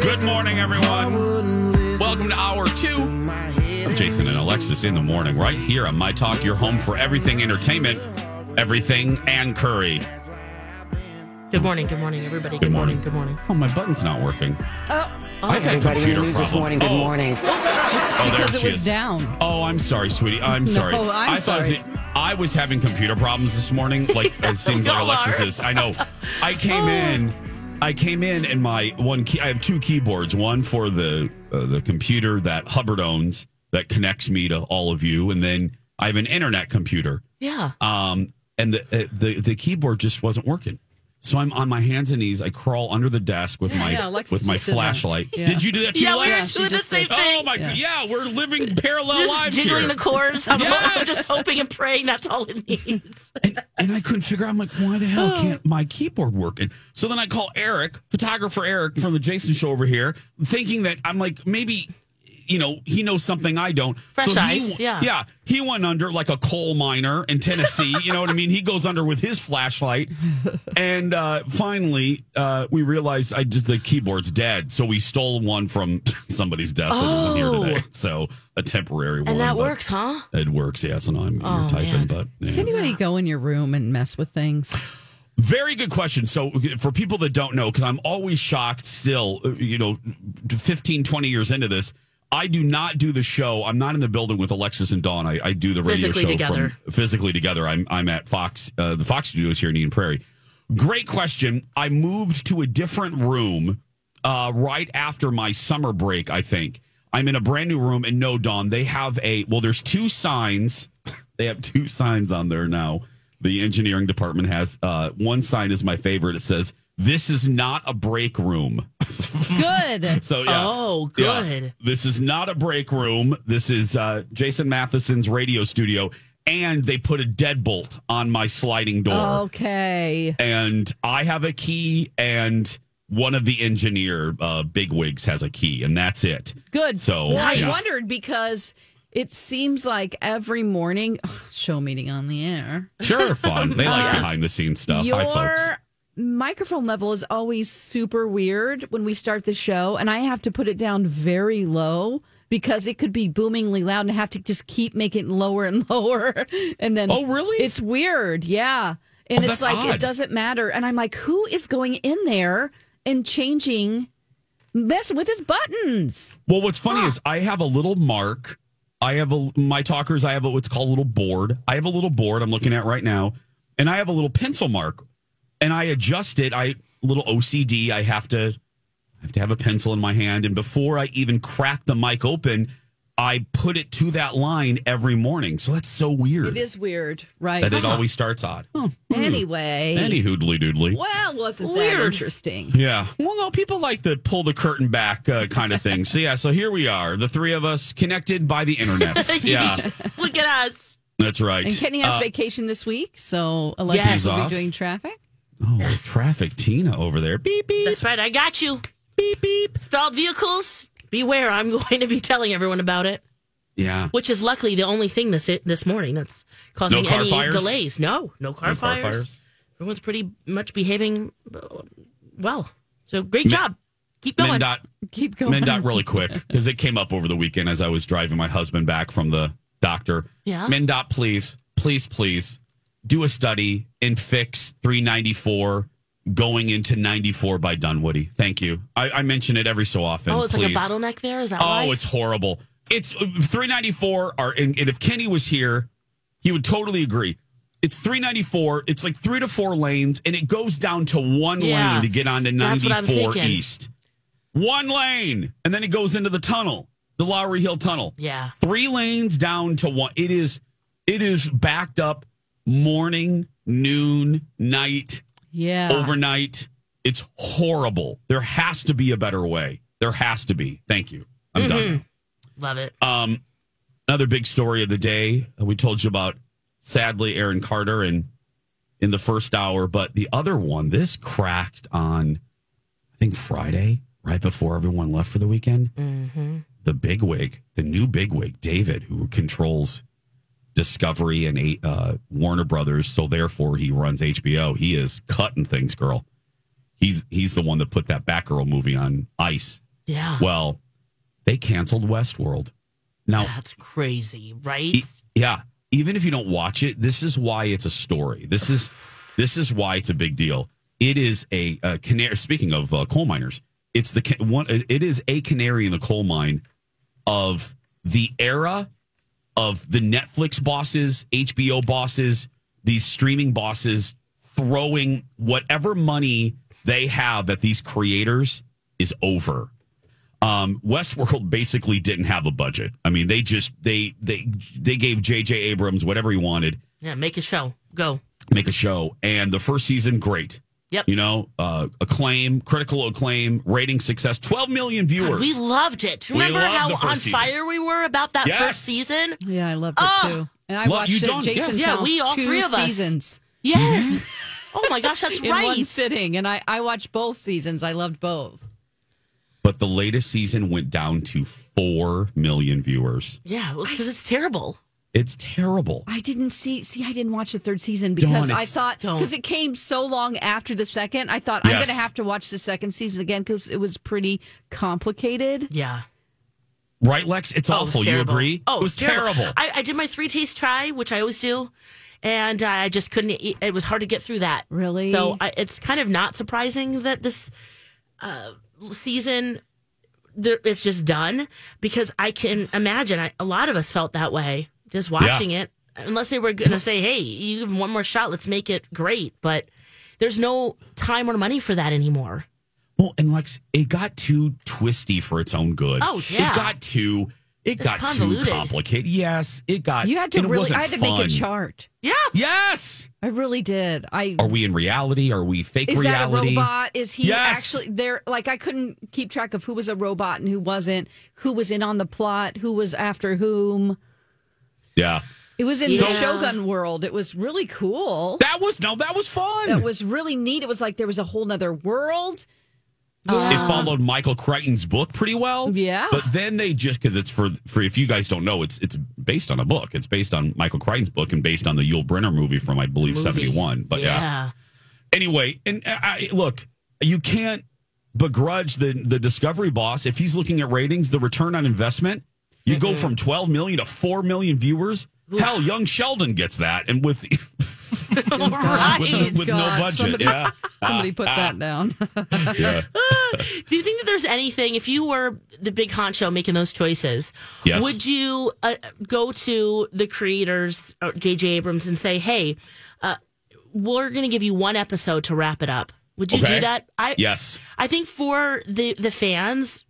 Good morning, everyone. Welcome to hour two of Jason and Alexis in the morning, right here on My Talk, your home for everything entertainment, everything and curry. Good morning, good morning, everybody. Good Good, morning. morning. good morning. Oh, my button's not working. Oh, I've had Everybody in the computer news this problem. morning. Good Oh. morning. Oh, there because it she was is. down. Oh, I'm sorry, sweetie. I'm sorry. I'm I thought sorry. it- I was having computer problems this morning. Like it seems like Alexis is. I know. I came oh. in. I came in and my one key. I have two keyboards. One for the uh, the computer that Hubbard owns that connects me to all of you, and then I have an internet computer. yeah. Um, and the uh, the the keyboard just wasn't working. So I'm on my hands and knees. I crawl under the desk with my yeah, with my just did that. flashlight. Yeah. Did you do that too? Yeah, we were doing the same did. thing. Oh my yeah. yeah, we're living parallel just lives jiggling here. the cords. I'm, Yes. I'm just hoping and praying that's all it needs. and, and I couldn't figure out. I'm like, why the hell oh. can't my keyboard work? And so then I call Eric, photographer Eric from the Jason Show over here, thinking that I'm like maybe. You know, he knows something I don't. Fresh he, eyes, yeah. Yeah. He went under like a coal miner in Tennessee. you know what I mean? He goes under with his flashlight. And uh, finally, uh, we realized I just the keyboard's dead. So we stole one from somebody's desk that isn't here Oh. today. So a temporary one. And that works, huh? It works, yeah. So now I'm Oh, typing, man. but yeah. Does anybody go in your room and mess with things? Very good question. So, for people that don't know, because I'm always shocked still, uh, you know, 15, 20 years into this, I do not do the show. I'm not in the building with Alexis and Dawn. I, I do the radio Physically show together. from physically together. I'm, I'm at Fox, uh, the Fox studios here in Eden Prairie. Great question. I moved to a different room uh, right after my summer break, I think. I'm in a brand new room, and no, Dawn, they have a, well, there's two signs. they have two signs on there now. The engineering department has uh, one sign is my favorite. It says, This is not a break room. Good. So, yeah. Oh, Yeah. good. This is not a break room. This is uh, Jason Matheson's radio studio. And they put a deadbolt on my sliding door Okay. and I have a key, and one of the engineer uh, bigwigs has a key, and that's it. Good. So, well, I wondered because it seems like every morning, show meeting on the air, Sure, fun. They like behind the scenes stuff. your Hi, folks. Microphone level is always super weird when we start the show, and I have to put it down very low because it could be boomingly loud and have to just keep making it lower and lower. And then, Oh, really? It's weird. Yeah. And Oh, it's like, odd. it doesn't matter. And I'm like, who is going in there and changing, messing with his buttons? Well, what's funny is I have a little mark. I have a my talkers. I have a, what's called a little board. I have a little board I'm looking at right now, and I have a little pencil mark, and I adjust it. I little OCD. I have to I have to have a pencil in my hand, and before I even crack the mic open, I put it to that line every morning. So that's so weird. It is weird, right? that it always starts odd. Anyway. Any hoodly doodly. Well, wasn't that interesting? Yeah. Well, no, people like the pull the curtain back uh, kind of thing. So, yeah, so here we are, the three of us connected by the internet. Yeah, Look at us. that's right. And Kenny has Uh, vacation this week, so Alexis Yes. will be doing traffic. Oh, there's traffic. Tina over there. Beep, beep, That's right. I got you. beep, beep. Stalled vehicles. Beware. I'm going to be telling everyone about it, Yeah. which is luckily the only thing this this morning that's causing car any fires? delays. No, no car, No car fires. fires? Everyone's pretty much behaving uh, well. So great job. Keep going. MnDOT, Keep going. MnDOT really quick because it came up over the weekend as I was driving my husband back from the doctor. Yeah. MnDOT, please, please, please do a study and fix 394 going into 94 by Dunwoody. Thank you. I, I mention it every so often. Oh, it's please. like a bottleneck there. Is that Oh, why? it's horrible. It's uh, 394 are and, and if Kenny was here, he would totally agree. It's 394. It's like three to four lanes, and it goes down to one Yeah. lane to get onto That's what I'm 94. East. One lane, and then it goes into the tunnel, the Lowry Hill Tunnel. yeah. Three lanes down to one. It is it is backed up morning, noon, night, Yeah. overnight. It's horrible. There has to be a better way. There has to be. Thank you. I'm done. Love it. Um, another big story of the day. We told you about sadly Aaron Carter and in the first hour, but the other one, this cracked on I think Friday, right before everyone left for the weekend. Mm-hmm. The bigwig, the new bigwig, David, who controls Discovery and uh, Warner Brothers, so therefore he runs HBO. He is cutting things, girl. He's he's the one that put that Batgirl movie on ice. Yeah. Well, they canceled Westworld. Now, That's crazy, right? E- yeah. Even if you don't watch it, this is why it's a story. This is this is why it's a big deal. It is a, a canary. Speaking of uh, coal miners, it's the one. It is a canary in the coal mine of the era of the Netflix bosses, HBO bosses, these streaming bosses throwing whatever money they have at these creators is over um, Westworld basically didn't have a budget. I mean, they just they they they gave J.J. Abrams whatever he wanted, yeah, make a show. Go. make a show, and the first season, great. Yep. You know, uh, acclaim, critical acclaim, rating success, twelve million viewers. We loved it. Remember loved how on season. fire we were about that Yes. first season? Yeah, I loved it Oh. too. And I Love- watched you it. don't- Jason's yes. Yeah, house, we all two three of us. seasons Yes. oh my gosh, that's in one right. sitting, and I I watched both seasons. I loved both. but the latest season went down to four million viewers. Yeah, because it's terrible. It's terrible. I didn't see see I didn't watch the third season because Dawn, I thought because it came so long after the second. I thought I'm going to have to watch the second season again because it was pretty complicated. Yeah. Right, Lex? It's Oh, it awful. You agree? Oh, it was terrible. I, I did my three taste try, which I always do, and I just couldn't. Eat, it was hard to get through that. Really? So I, it's kind of not surprising that this uh, season there, it's just done because I can imagine I, a lot of us felt that way just watching it. Unless they were going to say, "Hey, you give 'em one more shot. Let's make it great," but there's no time or money for that anymore. Well, and Lex, it got too twisty for its own good. Oh, yeah. It got too it It's got too complicated. Yes, it got You had to really I had to make a chart. Yeah. Yes. I really did. I Are we in reality? Are we fake is reality? that a robot? Is he Yes. actually there? Like I couldn't keep track of who was a robot and who wasn't. Who was in on the plot? Who was after whom? Yeah. It was in the Shogun world. It was really cool. That was no, that was fun. That was really neat. It was like there was a whole nother world. it followed Michael Crichton's book pretty well. Yeah. But then they just because it's for for if you guys don't know, it's it's based on a book. It's based on Michael Crichton's book and based on the Yul Brynner movie from I believe seventy one. But yeah. yeah. Anyway, and uh, I, look, you can't begrudge the the Discovery boss if he's looking at ratings, the return on investment. You go from twelve million to four million viewers. Hell, young Sheldon gets that, and with right. with, with no budget. somebody- yeah, Somebody put that down. yeah. Do you think that there's anything, if you were the big honcho making those choices, Yes. would you uh, go to the creators, or J.J. Abrams, and say, hey, uh, we're going to give you one episode to wrap it up? Would you Okay. do that? I, Yes. I think for the, the fans,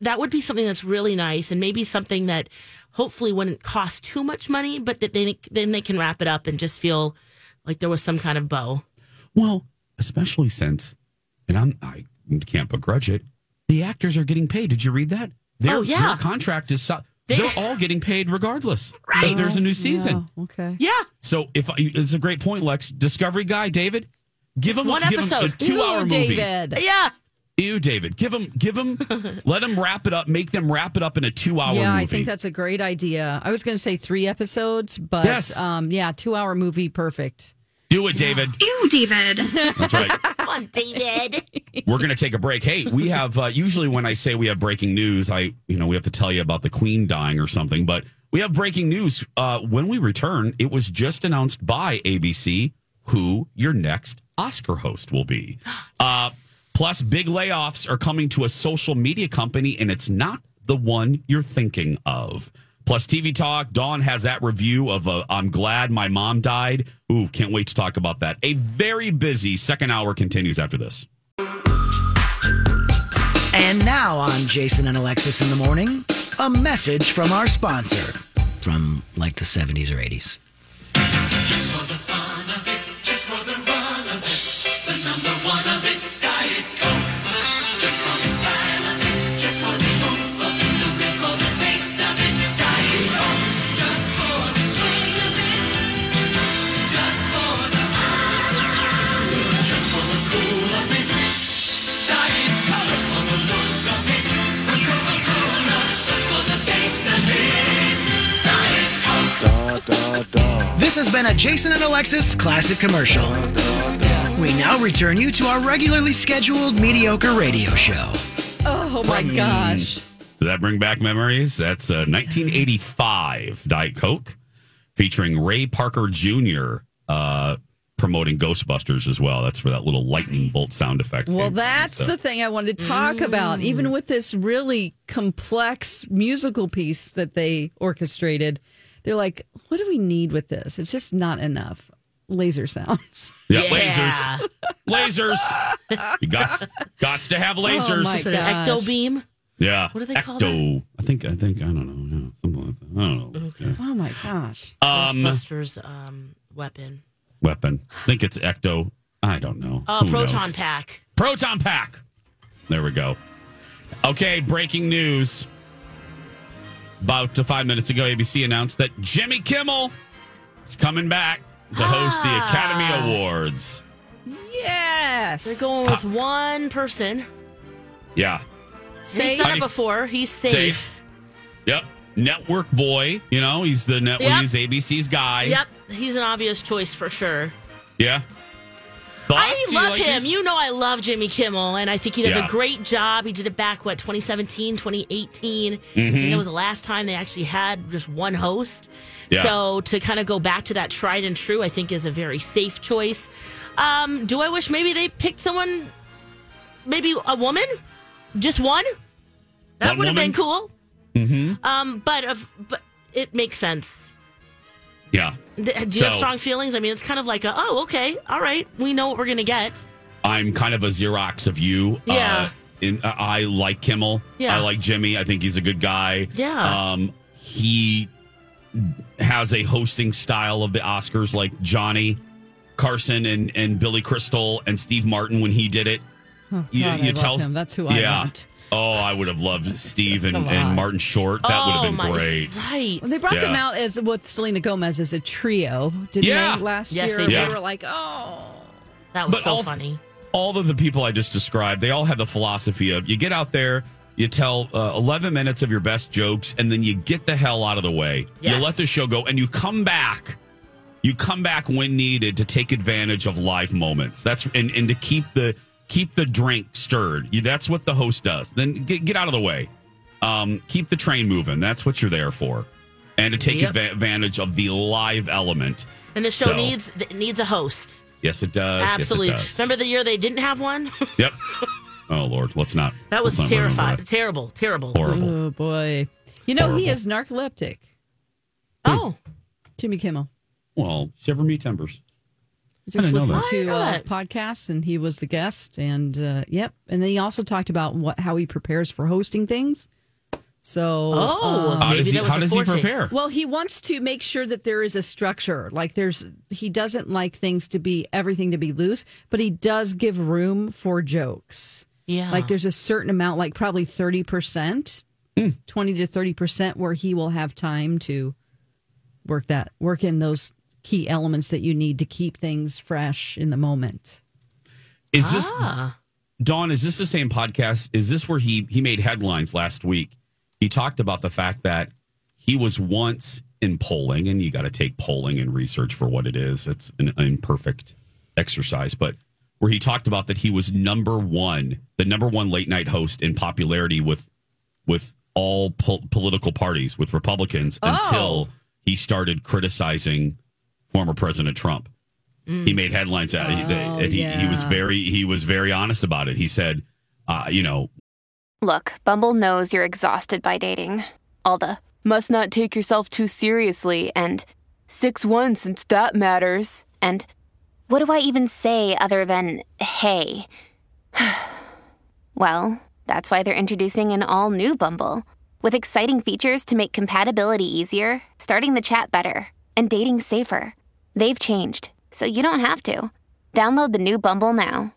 that would be something that's really nice and maybe something that hopefully wouldn't cost too much money, but that they, then they can wrap it up and just feel like there was some kind of bow. Well, especially since, and I'm I can't begrudge it. The actors are getting paid. Did you read that? Their, Oh, yeah. their contract is. So, They- they're all getting paid regardless. Right. If there's a new oh, season. Yeah, okay. Yeah. So if it's a great point, Lex. Discovery guy, David, give him one give him a episode. two-hour movie. David. Yeah. Ew, David, give him, give him, let him wrap it up. Make them wrap it up in a two-hour movie. Yeah, movie. I think that's a great idea. I was going to say three episodes, but Yes. um, yeah, two hour movie, perfect. Do it, David. Ew, David. That's right. Come on, David. We're going to take a break. Hey, we have uh, usually when I say we have breaking news, I you know we have to tell you about the Queen dying or something, but we have breaking news. Uh, when we return, it was just announced by ABC who your next Oscar host will be. Uh, plus, big layoffs are coming to a social media company, and it's not the one you're thinking of. Plus, TV Talk, Dawn has that review of uh, I'm Glad My Mom Died. Ooh, can't wait to talk about that. A very busy second hour continues after this. And now on Jason and Alexis in the morning, a message from our sponsor from like the 70s or 80s. This has been a Jason and Alexis classic commercial. We now return you to our regularly scheduled mediocre radio show. Oh my From- gosh. Does that bring back memories? That's uh, 1985 Diet Coke featuring Ray Parker Jr. Uh, promoting Ghostbusters as well. That's where that little lightning bolt sound effect. Well, came from. that's So- the thing I wanted to talk about. Even with this really complex musical piece that they orchestrated, they're like, what do we need with this? It's just not enough. Laser sounds. yeah, Yeah. lasers, lasers. you got got to have lasers. Oh my gosh. ecto beam? yeah, What do they call Ecto. I think I think I don't know. Yeah, something like that. I don't know. Yeah. Oh my gosh. Um, Ghostbusters um, weapon. weapon. I think it's Ecto. I don't know. Oh, Who proton knows? pack. Proton Pack. There we go. Okay, breaking news. About uh, five minutes ago, ABC announced that Jimmy Kimmel is coming back to host the Academy Awards. Yes. They're going with one person. Yeah. He's Safe. done it before. He's safe. Safe. Yep. Network boy. You know, he's the network. Yep. He's ABC's guy. Yep, he's an obvious choice for sure. Yeah. I? You love like him. You know I love Jimmy Kimmel, and I think he does Yeah. a great job. He did it back, what, 2017, 2018. Mm-hmm. I think that was the last time they actually had just one host. Yeah. So to kind of go back to that tried and true, I think is a very safe choice. Um, do I wish maybe they picked someone, maybe a woman? Just one? That would have been cool. Mm-hmm. Um, but, of, but it makes sense. Yeah. Do you have strong feelings? I mean, it's kind of like a, oh, okay, all right, we know what we're gonna get. I'm kind of a Xerox of you. Yeah. Uh, in, uh, I like Kimmel. Yeah. I like Jimmy. I think he's a good guy. Yeah. Um, he has a hosting style of the Oscars like Johnny Carson and, and Billy Crystal and Steve Martin when he did it. Oh, God, I love him. That's who I yeah. want. Oh, I would have loved Steve and, and. Martin Short. That would have been Oh, my- great. Right. Well, they brought them out as with Selena Gomez as a trio, didn't Yeah. they? Last Yes, year, they did. they were like, "Oh, That was But so all- funny. all of the people I just described, they all had the philosophy of you get out there, you tell uh, 11 minutes of your best jokes, and then you get the hell out of the way. Yes. You let the show go, and you come back. You come back when needed to take advantage of live moments. That's and, and to keep the keep the drink stirred. That's what the host does. Then get, get out of the way. Um, keep the train moving. That's what you're there for, and to take Yep. adva- advantage of the live element. And the show So- needs needs a host. Yes, it does. Yes, it Absolutely. does. Remember the year they didn't have one? Yep. Oh Lord, let's not. that was let's not remember terrifying. Terrible. Terrible. Horrible. oh boy." You know, he is narcoleptic. Oh, Jimmy Kimmel. Well, shiver me timbers. I just didn't listened to I didn't know uh, podcasts, and he was the guest. And uh, yep, and then he also talked about what how he prepares for hosting things. So, Oh. um, How Maybe does he, that was how does he foretaste. prepare? well, he wants to make sure that there is a structure. Like there's, he doesn't like things to be everything to be loose, but he does give room for jokes. yeah. Like there's a certain amount, like probably 30%, Hmm. 20 to 30% where he will have time to work that, work in those key elements that you need to keep things fresh in the moment. Is this ah. Dawn? Is this the same podcast? Is this where he he made headlines last week? He talked about the fact that he was once in polling, and you got to take polling and research for what it is. It's an imperfect exercise, but where he talked about that he was number one, the number one late night host in popularity with with all po- political parties, with Republicans, until he started criticizing former President Trump. He made headlines out. he, Oh, and he, he was very he was very honest about it. He said, uh, you know, Look, Bumble knows you're exhausted by dating. All the must not take yourself too seriously and 6 1 since that matters. And what do I even say other than hey? well, that's why they're introducing an all new Bumble with exciting features to make compatibility easier, starting the chat better, and dating safer. They've changed, so you don't have to. Download the new Bumble now.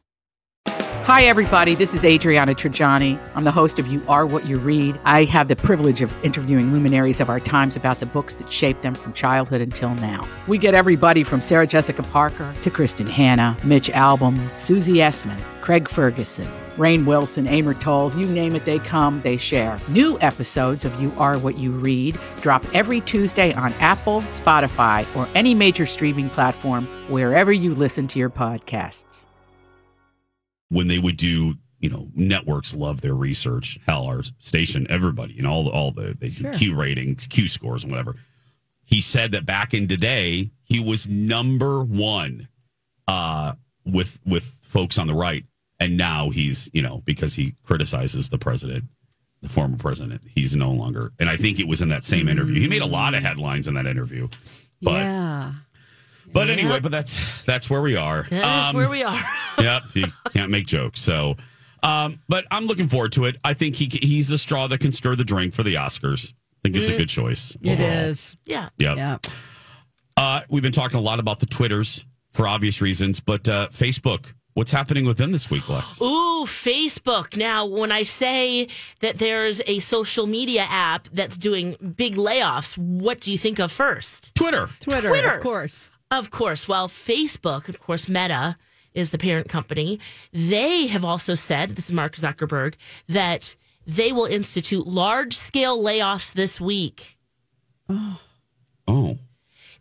Hi, everybody. This is Adriana Trigiani. I'm the host of You Are What You Read. I have the privilege of interviewing luminaries of our times about the books that shaped them from childhood until now. We get everybody from Sarah Jessica Parker to Kristin Hannah, Mitch Albom, Susie Essman, Craig Ferguson, Rainn Wilson, Amor Towles, you name it, they come, they share. New episodes of You Are What You Read drop every Tuesday on Apple, Spotify, or any major streaming platform wherever you listen to your podcasts. when they would do, you know, networks love their research. Hell, our station, everybody, you know, all the, all the they do Q ratings, Q scores, and whatever. He said that back in today, he was number one uh, with with folks on the right, and now he's, you know, because he criticizes the president, the former president, he's no longer. And I think it was in that same interview. He made a lot of headlines in that interview, but yeah. but anyway, but that's that's where we are. That is Um, where we are. yep, you can't make jokes. So, um, but I'm looking forward to it. I think he he's a straw that can stir the drink for the Oscars. I think it's a good choice. It overall. is. yeah. Yep. Yeah. Uh, we've been talking a lot about the Twitters for obvious reasons, but uh, Facebook. What's happening with them this week, Lex? Ooh, Facebook. Now, when I say that there's a social media app that's doing big layoffs, what do you think of first? Twitter. Twitter, Twitter. of course. Of course. Well, Facebook, of course, Meta is the parent company. They have also said, this is Mark Zuckerberg, that they will institute large scale layoffs this week. Oh,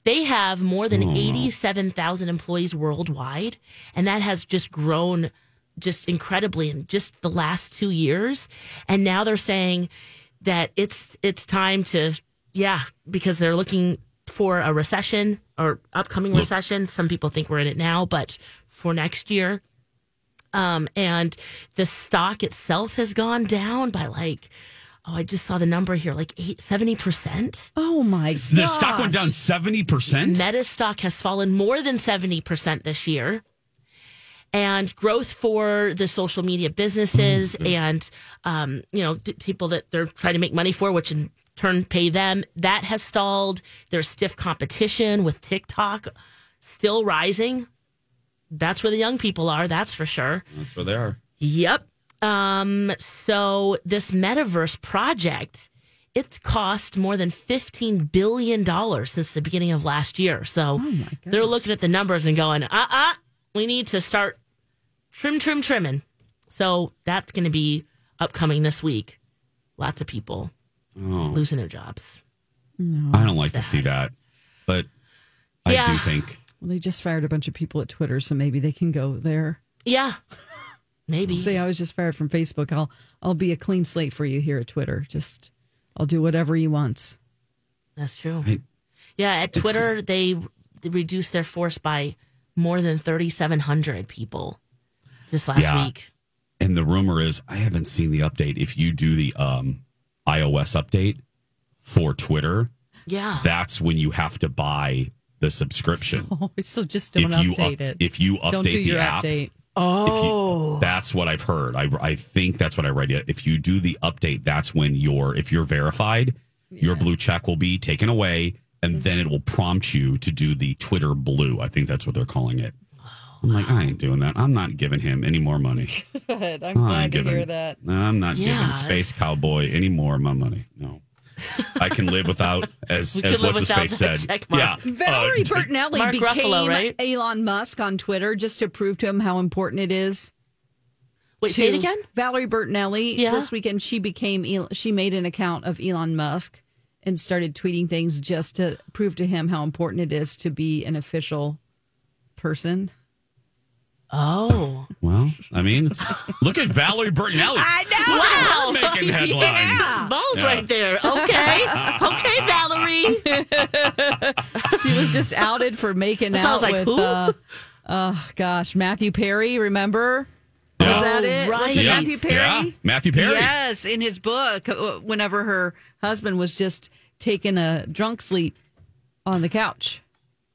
They have more than 87,000 employees worldwide, and that has just grown just incredibly in just the last 2 years. And now they're saying that it's it's time to yeah, because they're looking for a recession or upcoming recession. Some people think we're in it now, but for next year. Um, and the stock itself has gone down by like, oh, I just saw the number here, like eight, 70%. Oh my god. the stock went down seventy percent. Meta stock has fallen more than 70% this year. And growth for the social media businesses and, um, you know, p- people that they're trying to make money for, which in turn pay them, that has stalled. There's stiff competition with TikTok still rising. That's where the young people are, that's for sure. That's where they are. Yep. Um, so this metaverse project, it's cost more than fifteen billion dollars since the beginning of last year. So they're looking at the numbers and going, uh uh we need to start trim, trim, trimming. So that's gonna be upcoming this week. Lots of people Oh, losing their jobs. I don't like to see that, but I Yeah. do think Well, they just fired a bunch of people at Twitter, so maybe they can go there. Yeah. Maybe. Say I was just fired from Facebook. I'll I'll be a clean slate for you here at Twitter. Just I'll do whatever you want. That's true. I- Yeah, at Twitter they, they reduced their force by more than thirty seven hundred people just last Yeah. week. And the rumor is, I haven't seen the update. If you do the um, iOS update for Twitter, Yeah. that's when you have to buy the subscription. Oh, so just don't if you update up- it. if you update don't do the your app, update. Oh, that's what I've heard. I I think that's what I read. If you do the update, that's when your if you're verified, your blue check will be taken away, and mm-hmm. then it will prompt you to do the Twitter blue. I think that's what they're calling it. I'm like, I ain't doing that. I'm not giving him any more money. Good. I'm glad ain't to giving, hear that. I'm not Yeah, giving Space Cowboy any more of my money. No. I can live without, as We as live what's his face said. Yeah, Valerie Uh, Bertinelli Mark became Ruffalo, right? Elon Musk on Twitter just to prove to him how important it is. Wait, say it again? Valerie Bertinelli Yeah. this weekend she became she made an account of Elon Musk and started tweeting things just to prove to him how important it is to be an official person. Oh. Well, I mean, it's, look at Valerie Bertinelli. I know. Look her Wow. making headlines. Yeah. Balls Yeah. right there. Okay. okay, Valerie. She was just outed for making So I out was like, with, who? uh, oh gosh, Matthew Perry. Remember? Was that it? right. Was it Yeah. Matthew Perry? Yeah. Matthew Perry. Yes, in his book, uh, whenever her husband was just taking a drunk sleep on the couch.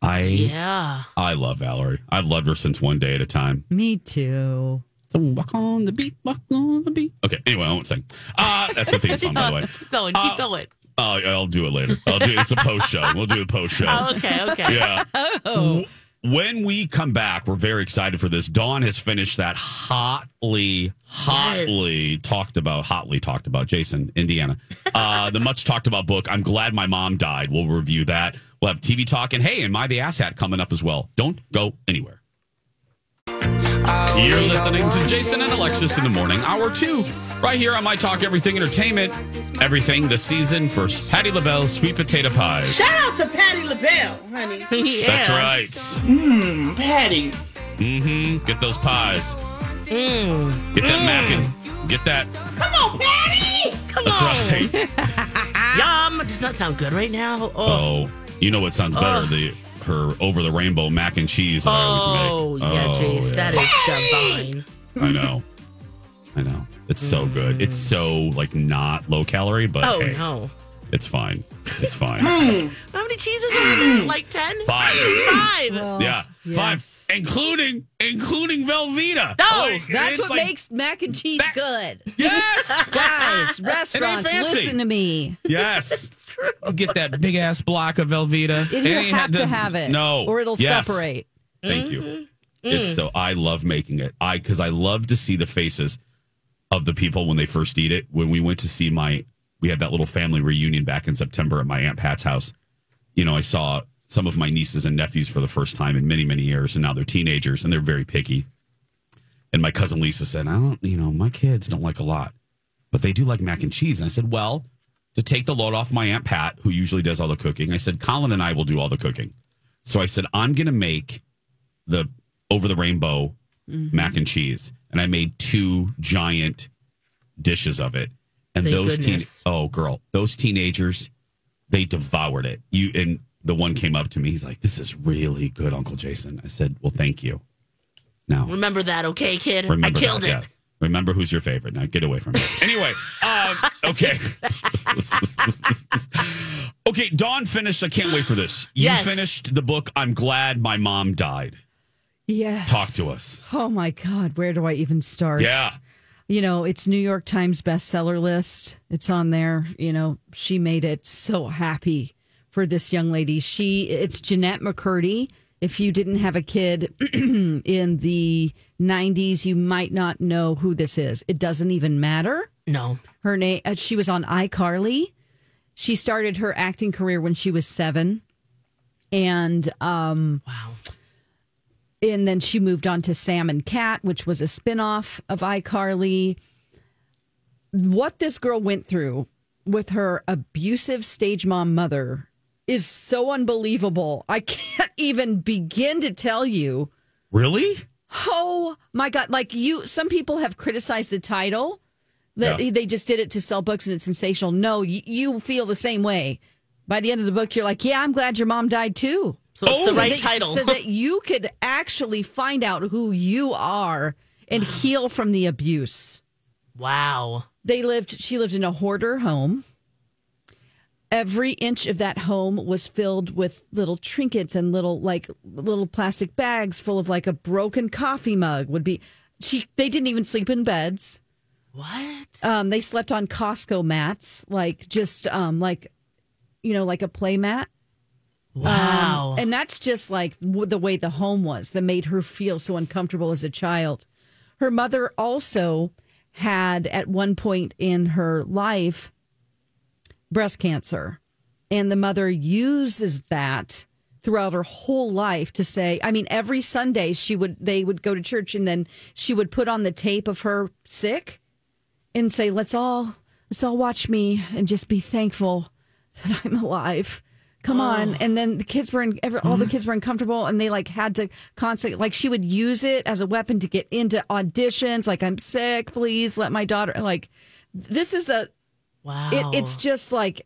I Yeah. I love Valerie. I've loved her since one day at a time. Me too. So walk on the beat, walk on the beat. Okay, anyway, I won't sing. Uh, that's the theme song, by the way. Keep going. Keep Uh, going. Uh, I'll do it later. I'll do it's a post show. We'll do a post show. Oh, okay. Okay. Yeah. W- When we come back, we're very excited for this. Dawn has finished that hotly, hotly talked about, hotly talked about, Jason, Indiana. Uh, the much talked about book, I'm Glad My Mom Died. We'll review that. We'll have TV talk and hey, and My the Ass Hat coming up as well. Don't go anywhere. You're listening to Jason and Alexis in the morning, hour two, right here on My Talk Everything Entertainment. Everything the season for Patti LaBelle's sweet potato pies. Shout out to Patti LaBelle, honey. yeah. That's right. Mmm, Patti. Mm-hmm. Get those pies. Mm. Get that mac and get that. Come on, Patti. Come That's on. right. Yum. Does not sound good right now. Oh. Oh, you know what sounds better? The her over the rainbow mac and cheese that I always make. Oh, make. yeah, oh, Jace. yeah. That is divine. I know. I know. It's so good. It's so like not low calorie, but Oh, hey, no. it's fine. It's fine. Hmm. How many cheeses are there? Like 10? Five. Five. yeah, yes. five, including including Velveeta. No, Like, That's what like- makes mac and cheese That- good. Yes, Guys, restaurants, listen to me. yes. You get that big ass block of Velveeta. It, you have to have it. No, Or it'll Yes. separate. Thank you. Mm-hmm. It's mm. so I love making it. I because I love to see the faces of the people when they first eat it. When we went to see my, we had that little family reunion back in September at my aunt Pat's house. You know, I saw some of my nieces and nephews for the first time in many many years, and now they're teenagers and they're very picky. And my cousin Lisa said, "I don't, you know, my kids don't like a lot, but they do like mac and cheese." And I said, "Well." To take the load off my aunt Pat, who usually does all the cooking, I said Colin and I will do all the cooking. So I said I'm going to make the over the rainbow mm-hmm. mac and cheese, and I made two giant dishes of it. And Thank those teen oh girl, those teenagers, they devoured it. You and the one came up to me. He's like, "This is really good, Uncle Jason." I said, "Well, thank you." Now Remember that, okay, kid? I killed that, it. yeah. Remember who's your favorite. Now get away from me. Anyway, um, okay. okay, Dawn finished. I can't wait for this. You Yes. finished the book. I'm glad my mom died. Yes. Talk to us. Oh my God, where do I even start? Yeah. You know, it's New York Times bestseller list. It's on there. You know, she made it so happy for this young lady. She, it's Jennette McCurdy. If you didn't have a kid in the 90s, you might not know who this is. It doesn't even matter. No. Her name, uh, she was on iCarly. She started her acting career when she was seven. And, um, Wow. and then she moved on to Sam and Cat, which was a spinoff of iCarly. What this girl went through with her abusive stage mom mother is so unbelievable. I can't even begin to tell you. Really? Oh my God. Like you, some people have criticized the title that Yeah. they just did it to sell books and it's sensational. No, you, you feel the same way. By the end of the book, you're like, yeah, I'm glad your mom died too. So it's the oh. So right that- title. So that you could actually find out who you are and heal from the abuse. wow. They lived, she lived in a hoarder home. Every inch of that home was filled with little trinkets and little, like, little plastic bags full of like a broken coffee mug would be. She, they didn't even sleep in beds. What? Um, they slept on Costco mats, like just, um, like, you know, like a play mat. Wow. Um, and that's just like w- the way the home was that made her feel so uncomfortable as a child. Her mother also had, at one point in her life, breast cancer. And the mother uses that throughout her whole life to say, I mean, every Sunday she would, they would go to church and then she would put on the tape of her sick and say, let's all, let's all watch me and just be thankful that I'm alive come oh. on. And then the kids were in, every, all the mm. kids were uncomfortable and they like had to constantly, like she would use it as a weapon to get into auditions. Like, I'm sick, please let my daughter, like, this is a, Wow. it, it's just like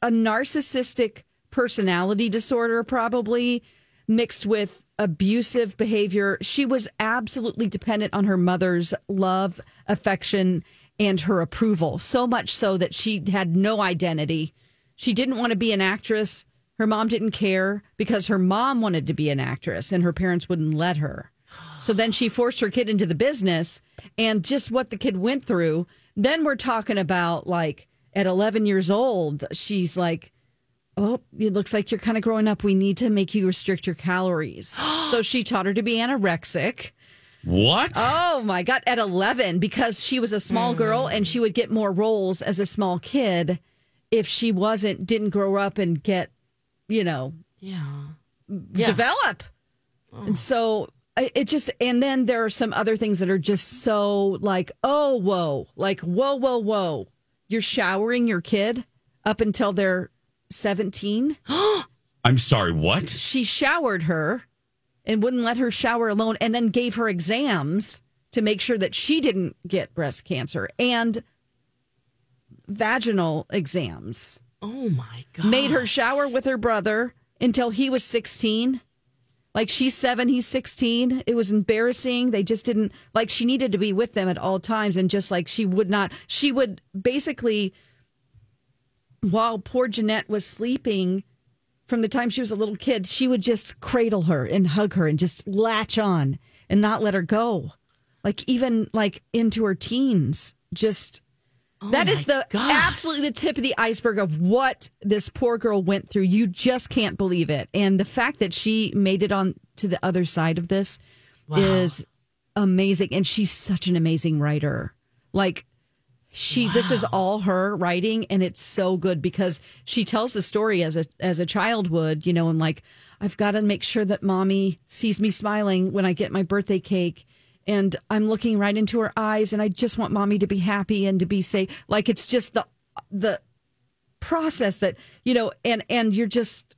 a narcissistic personality disorder, probably mixed with abusive behavior. She was absolutely dependent on her mother's love, affection, and her approval. So much so that she had no identity. She didn't want to be an actress. Her mom didn't care because her mom wanted to be an actress and her parents wouldn't let her. So then she forced her kid into the business and just what the kid went through. Then we're talking about like at 11 years old, she's like, Oh, it looks like you're kind of growing up. We need to make you restrict your calories. so she taught her to be anorexic. What? Oh my God. At 11, because she was a small mm. girl and she would get more roles as a small kid if she wasn't, didn't grow up and get, you know, yeah. Yeah. develop. And so it just, and then there are some other things that are just so like, oh, whoa, like, whoa, whoa, whoa. You're showering your kid up until they're 17. I'm sorry, what? She showered her and wouldn't let her shower alone and then gave her exams to make sure that she didn't get breast cancer and vaginal exams. Oh my god. Made her shower with her brother until he was 16. Like she's seven, he's 16. It was embarrassing. They just didn't, like, she needed to be with them at all times. And just like she would not, she would basically, while poor Jennette was sleeping, from the time she was a little kid, she would just cradle her and hug her and just latch on and not let her go. Like even like into her teens, just Oh that is the God. absolutely the tip of the iceberg of what this poor girl went through. You just can't believe it. And the fact that she made it on to the other side of this is amazing. And she's such an amazing writer. Like she this is all her writing and it's so good because she tells the story as a as a child would, you know, and like I've got to make sure that mommy sees me smiling when I get my birthday cake and I'm looking right into her eyes and I just want mommy to be happy and to be safe. Like it's just the the process that, you know, and and you're just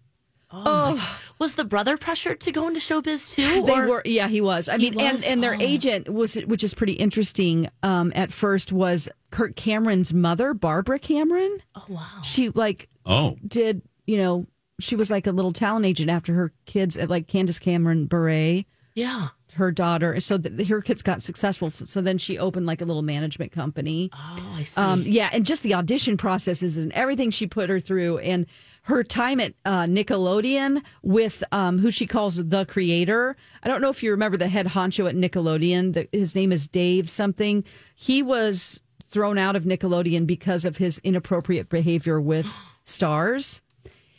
oh, Was the brother pressured to go into showbiz too? they or- were yeah he was i He mean and was? and their Oh. agent was which is pretty interesting um at first was kirk cameron's mother barbara cameron Oh wow. she like Oh, did you know she was like a little talent agent after her kids at like candace cameron bure Yeah. Her daughter so that her kids got successful so, so then she opened like a little management company Oh, I see. um, yeah, and just the audition processes and everything she put her through, and her time at uh, Nickelodeon with um, who she calls the creator. I don't know if you remember the head honcho at Nickelodeon. The, his name is Dave something. He was thrown out of Nickelodeon because of his inappropriate behavior with stars.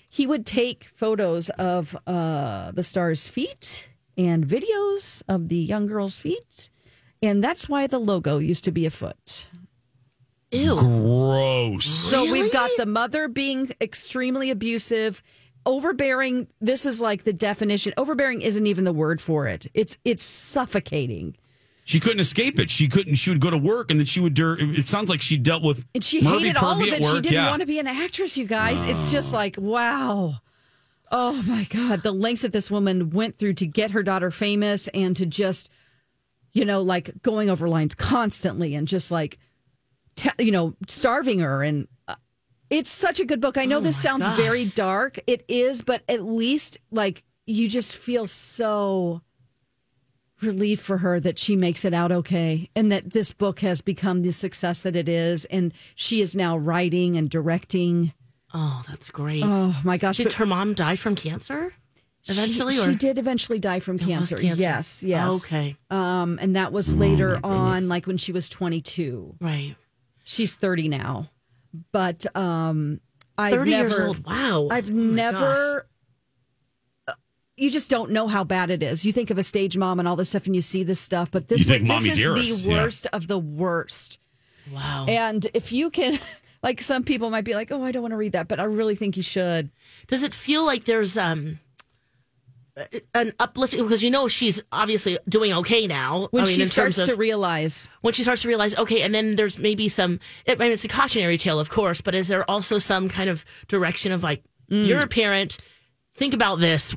He would take photos of uh, the stars' feet and videos of the young girls' feet. And that's why the logo used to be a foot. Ew. gross. So Really? we've got the mother being extremely abusive, overbearing. This is like the definition. Overbearing isn't even the word for it. It's it's suffocating. She couldn't escape it. She couldn't. She would go to work, and then she would. dur- It sounds like she dealt with And she Murphy hated all of it. She didn't yeah. want to be an actress, you guys. It's just ah. like, wow. Oh my God. The lengths that this woman went through to get her daughter famous and to just, you know, like going over lines constantly and just like, te- you know, starving her. And uh, it's such a good book. I know this sounds gosh. very dark. It is, but at least like you just feel so relieved for her that she makes it out okay and that this book has become the success that it is and she is now writing and directing Oh, that's great. oh my gosh Did but her mom die from cancer eventually? she, or? she did eventually die from cancer. cancer. yes yes Okay. um and that was later on like when she was 22 Right. she's 30 now but um i've 30 never years old. Wow. i've Oh never uh, you just don't know how bad it is. You think of a stage mom and all this stuff, and you see this stuff, but this, You think this Mommy is Dearest, the yeah. worst of the worst. Wow. And if you can, like some people might be like, oh, I don't want to read that, but I really think you should. Does it feel like there's um an uplifting because you know she's obviously doing okay now. When I mean, she in starts terms to realize, when she starts to realize, okay, and then there's maybe some. I mean, it's a cautionary tale, of course, but is there also some kind of direction of like You're a parent. Think about this.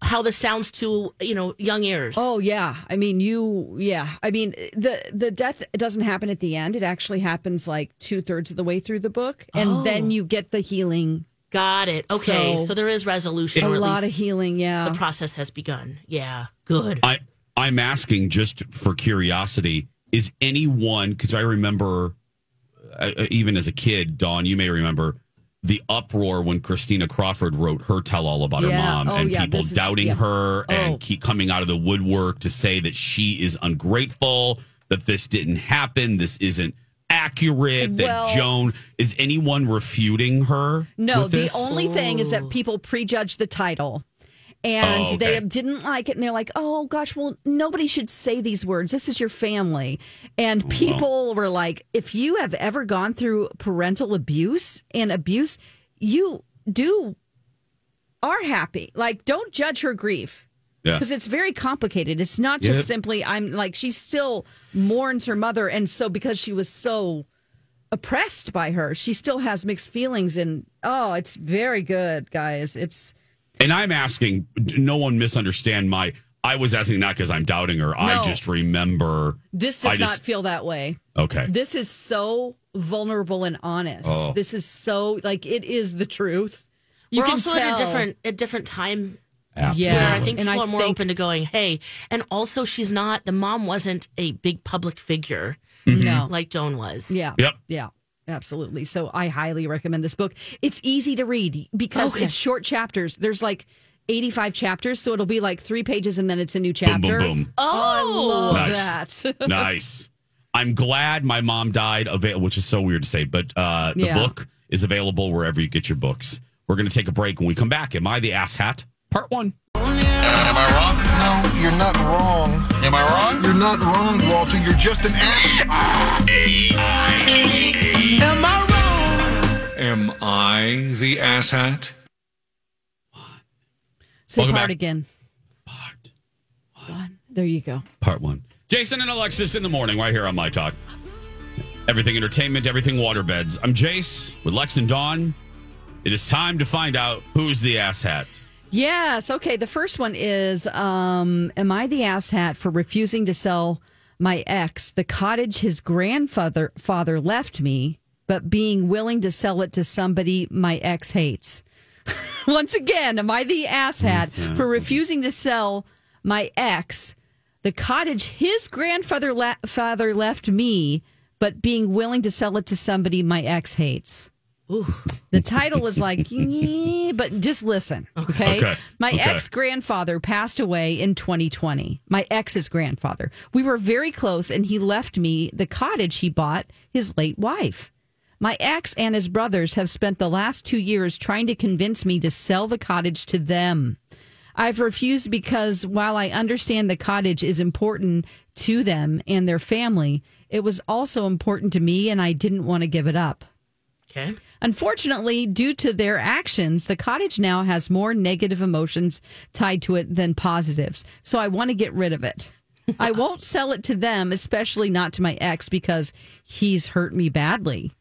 How this sounds to you know young ears. Oh yeah, I mean you. Yeah, I mean the the death doesn't happen at the end. It actually happens like two thirds of the way through the book, and Oh. then you get the healing. Got it. Okay, so, So- there is resolution. A or at lot of healing. Yeah. The process has begun. Yeah, good. I I'm asking just for curiosity. Is anyone because I remember uh, uh, even as a kid, Dawn, you may remember the uproar when Christina Crawford wrote her tell all about her mom Oh, and yeah, people this is- doubting yeah. her Oh. and keep coming out of the woodwork to say that she is ungrateful, that this didn't happen, this isn't accurate, that Well- Joan is anyone refuting her? No, the only thing is that oh. people prejudge the title. And Oh, okay. they didn't like it, and they're like, "Oh gosh, well, nobody should say these words. This is your family." And people were like, "If you have ever gone through parental abuse and abuse, you do are happy. Like, don't judge her grief Yeah. because it's very complicated. It's not just Yep. simply I'm like she still mourns her mother, and so because she was so oppressed by her, she still has mixed feelings. And oh, it's very good, guys. It's And I'm asking, no one misunderstand my. I was asking not because I'm doubting her. I just remember. this I does just- not feel that way. Okay. This is so vulnerable and honest. Oh. This is so like it is the truth. You We're can also tell. at a different a different time Absolutely. where I think And people I are more think- open to going, hey, and also she's not the mom wasn't a big public figure mm-hmm. No. like Joan was. Yeah. Yep. Yeah. Absolutely. So I highly recommend this book. It's easy to read because Okay. it's short chapters. There's like 85 chapters, so it'll be like three pages and then it's a new chapter. boom, boom. boom. Oh, I love Nice. that. nice. I'm glad my mom died, ava- which is so weird to say, but uh, the Yeah. book is available wherever you get your books. We're going to take a break. When we come back, Am I the Ass Hat? Part one. Am I wrong? No, you're not wrong. Am I wrong? You're not wrong, Walter. You're just an ass. Am I wrong? Am I the asshat? One. Say Welcome part back. again. Part, One. There you go. part one. Jason and Alexis in the morning, right here on My Talk. Everything entertainment, everything waterbeds. I'm Jace with Lex and Dawn. It is time to find out who's the ass hat. Yes. Okay. The first one is um, Am I the asshat for refusing to sell my ex the cottage his grandfather father left me, but being willing to sell it to somebody my ex hates? Once again, am I the asshat for refusing to sell my ex the cottage his grandfather la- father left me, but being willing to sell it to somebody my ex hates? The title is like, but just listen, okay? Okay. My Okay. ex grandfather passed away in 2020. My ex's grandfather. We were very close, and he left me the cottage he bought his late wife. My ex and his brothers have spent the last two years trying to convince me to sell the cottage to them. I've refused because while I understand the cottage is important to them and their family, it was also important to me, and I didn't want to give it up. Okay. Unfortunately, due to their actions, the cottage now has more negative emotions tied to it than positives. So I want to get rid of it. I won't sell it to them, especially not to my ex, because he's hurt me badly.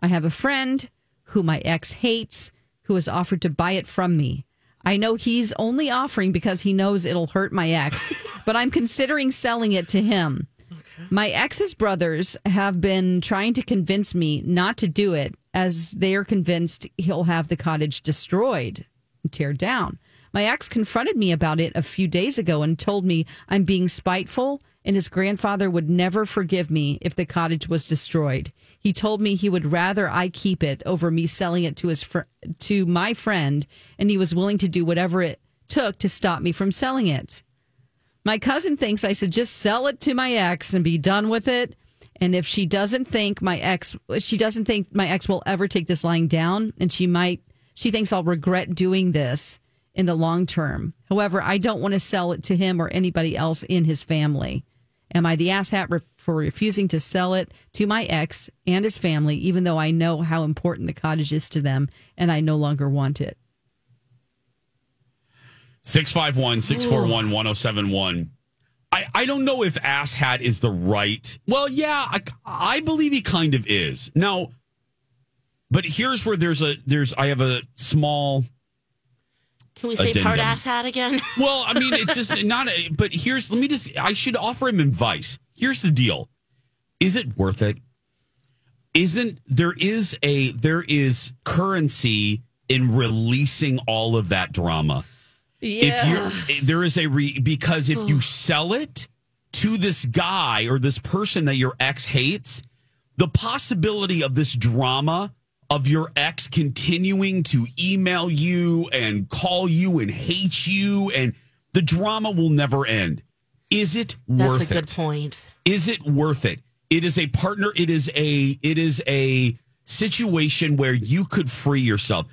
I have a friend who my ex hates who has offered to buy it from me. I know he's only offering because he knows it'll hurt my ex, but I'm considering selling it to him. My ex's brothers have been trying to convince me not to do it as they are convinced he'll have the cottage destroyed and teared down. My ex confronted me about it a few days ago and told me I'm being spiteful and his grandfather would never forgive me if the cottage was destroyed. He told me he would rather I keep it over me selling it to his fr- to my friend and he was willing to do whatever it took to stop me from selling it. My cousin thinks I should just sell it to my ex and be done with it. And if she doesn't think my ex, she doesn't think my ex will ever take this lying down, and she might, she thinks I'll regret doing this in the long term. However, I don't want to sell it to him or anybody else in his family. Am I the asshat re- for refusing to sell it to my ex and his family, even though I know how important the cottage is to them and I no longer want it? 651 641 1071. I, I don't know if ass hat is the right. Well, yeah, I, I believe he kind of is. Now, But here's where there's a there's I have a small Can we say part ass hat again? Well, I mean, it's just not. A, but here's let me just. I should offer him advice. Here's the deal: Is it worth it? Isn't there is a there is currency in releasing all of that drama? If you there is a re, because if you sell it to this guy or this person that your ex hates, the possibility of this drama of your ex continuing to email you and call you and hate you and the drama will never end. Is it worth it? That's a good it? point. Is it worth it? It is a partner. It is a it is a situation where you could free yourself.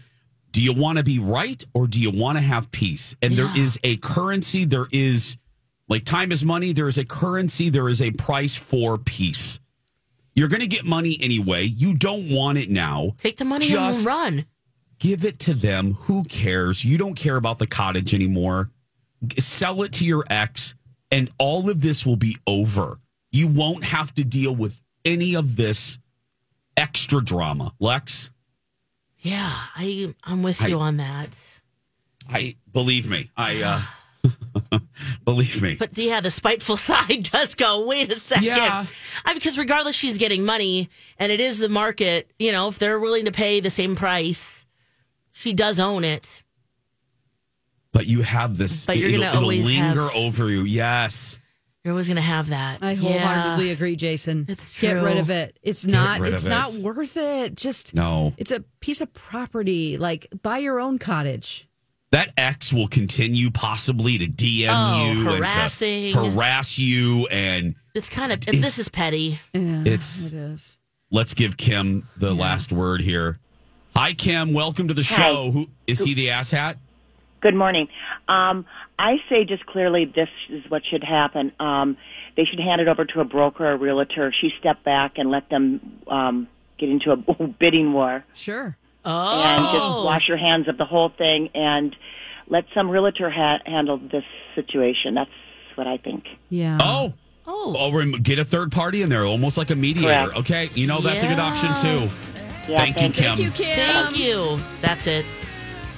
Do you want to be right or do you want to have peace? And there Yeah. is a currency. There is like time is money. There is a currency. There is a price for peace. You're going to get money anyway. You don't want it now. Take the money Just and run. give it to them. Who cares? You don't care about the cottage anymore. Sell it to your ex, and all of this will be over. You won't have to deal with any of this extra drama. Lex, Yeah, I I'm with I- you on that. I believe me. I uh believe me. But yeah, the spiteful side does go. Wait a second. Yeah. I, because regardless, she's getting money, and it is the market. You know, if they're willing to pay the same price, she does own it. But you have this. But you're it'll, gonna it'll always linger have- over you. Yes. You're always going to have that. I wholeheartedly agree, Jason. It's true. Get rid of it. It's not. It's not it. worth it. Just No. It's a piece of property. Like buy your own cottage. That ex will continue possibly to DM Oh, you harassing. and to harass you and It's kind of. It's- this is petty. Yeah, It's- it is. let's give Kim the last word here. Hi, Kim. Welcome to the Hi. show. Who is he? The asshat? Good morning. Um, I say just clearly this is what should happen. Um, they should hand it over to a broker or a realtor. She step back and let them um, get into a bidding war Sure. Oh, and just oh. wash your hands of the whole thing and let some realtor ha- handle this situation. That's what I think. Yeah. Oh. Oh. Oh, get a third party in there, almost like a mediator. Correct. Okay, you know that's a good option too. Yeah, Thank you, Kim. Thank you, Kim. Thank you. That's it.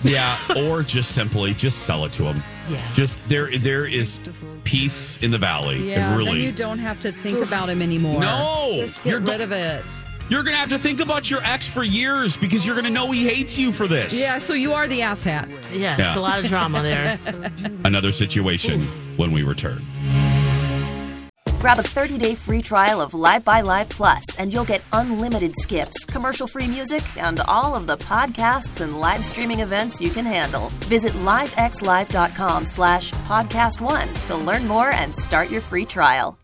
Yeah, or just simply just sell it to them. Yeah. Just there, there is peace in the valley. Yeah. It Then you don't have to think about him anymore. No, Just get you're go- rid of it. You're gonna have to think about your ex for years because you're gonna know he hates you for this. Yeah. So you are the asshat. Yeah, Yeah. it's a lot of drama there. Another situation when we return. Grab a 30-day free trial of Live by Live Plus, and you'll get unlimited skips, commercial-free music, and all of the podcasts and live streaming events you can handle. Visit livexlive.com slash podcast one to learn more and start your free trial.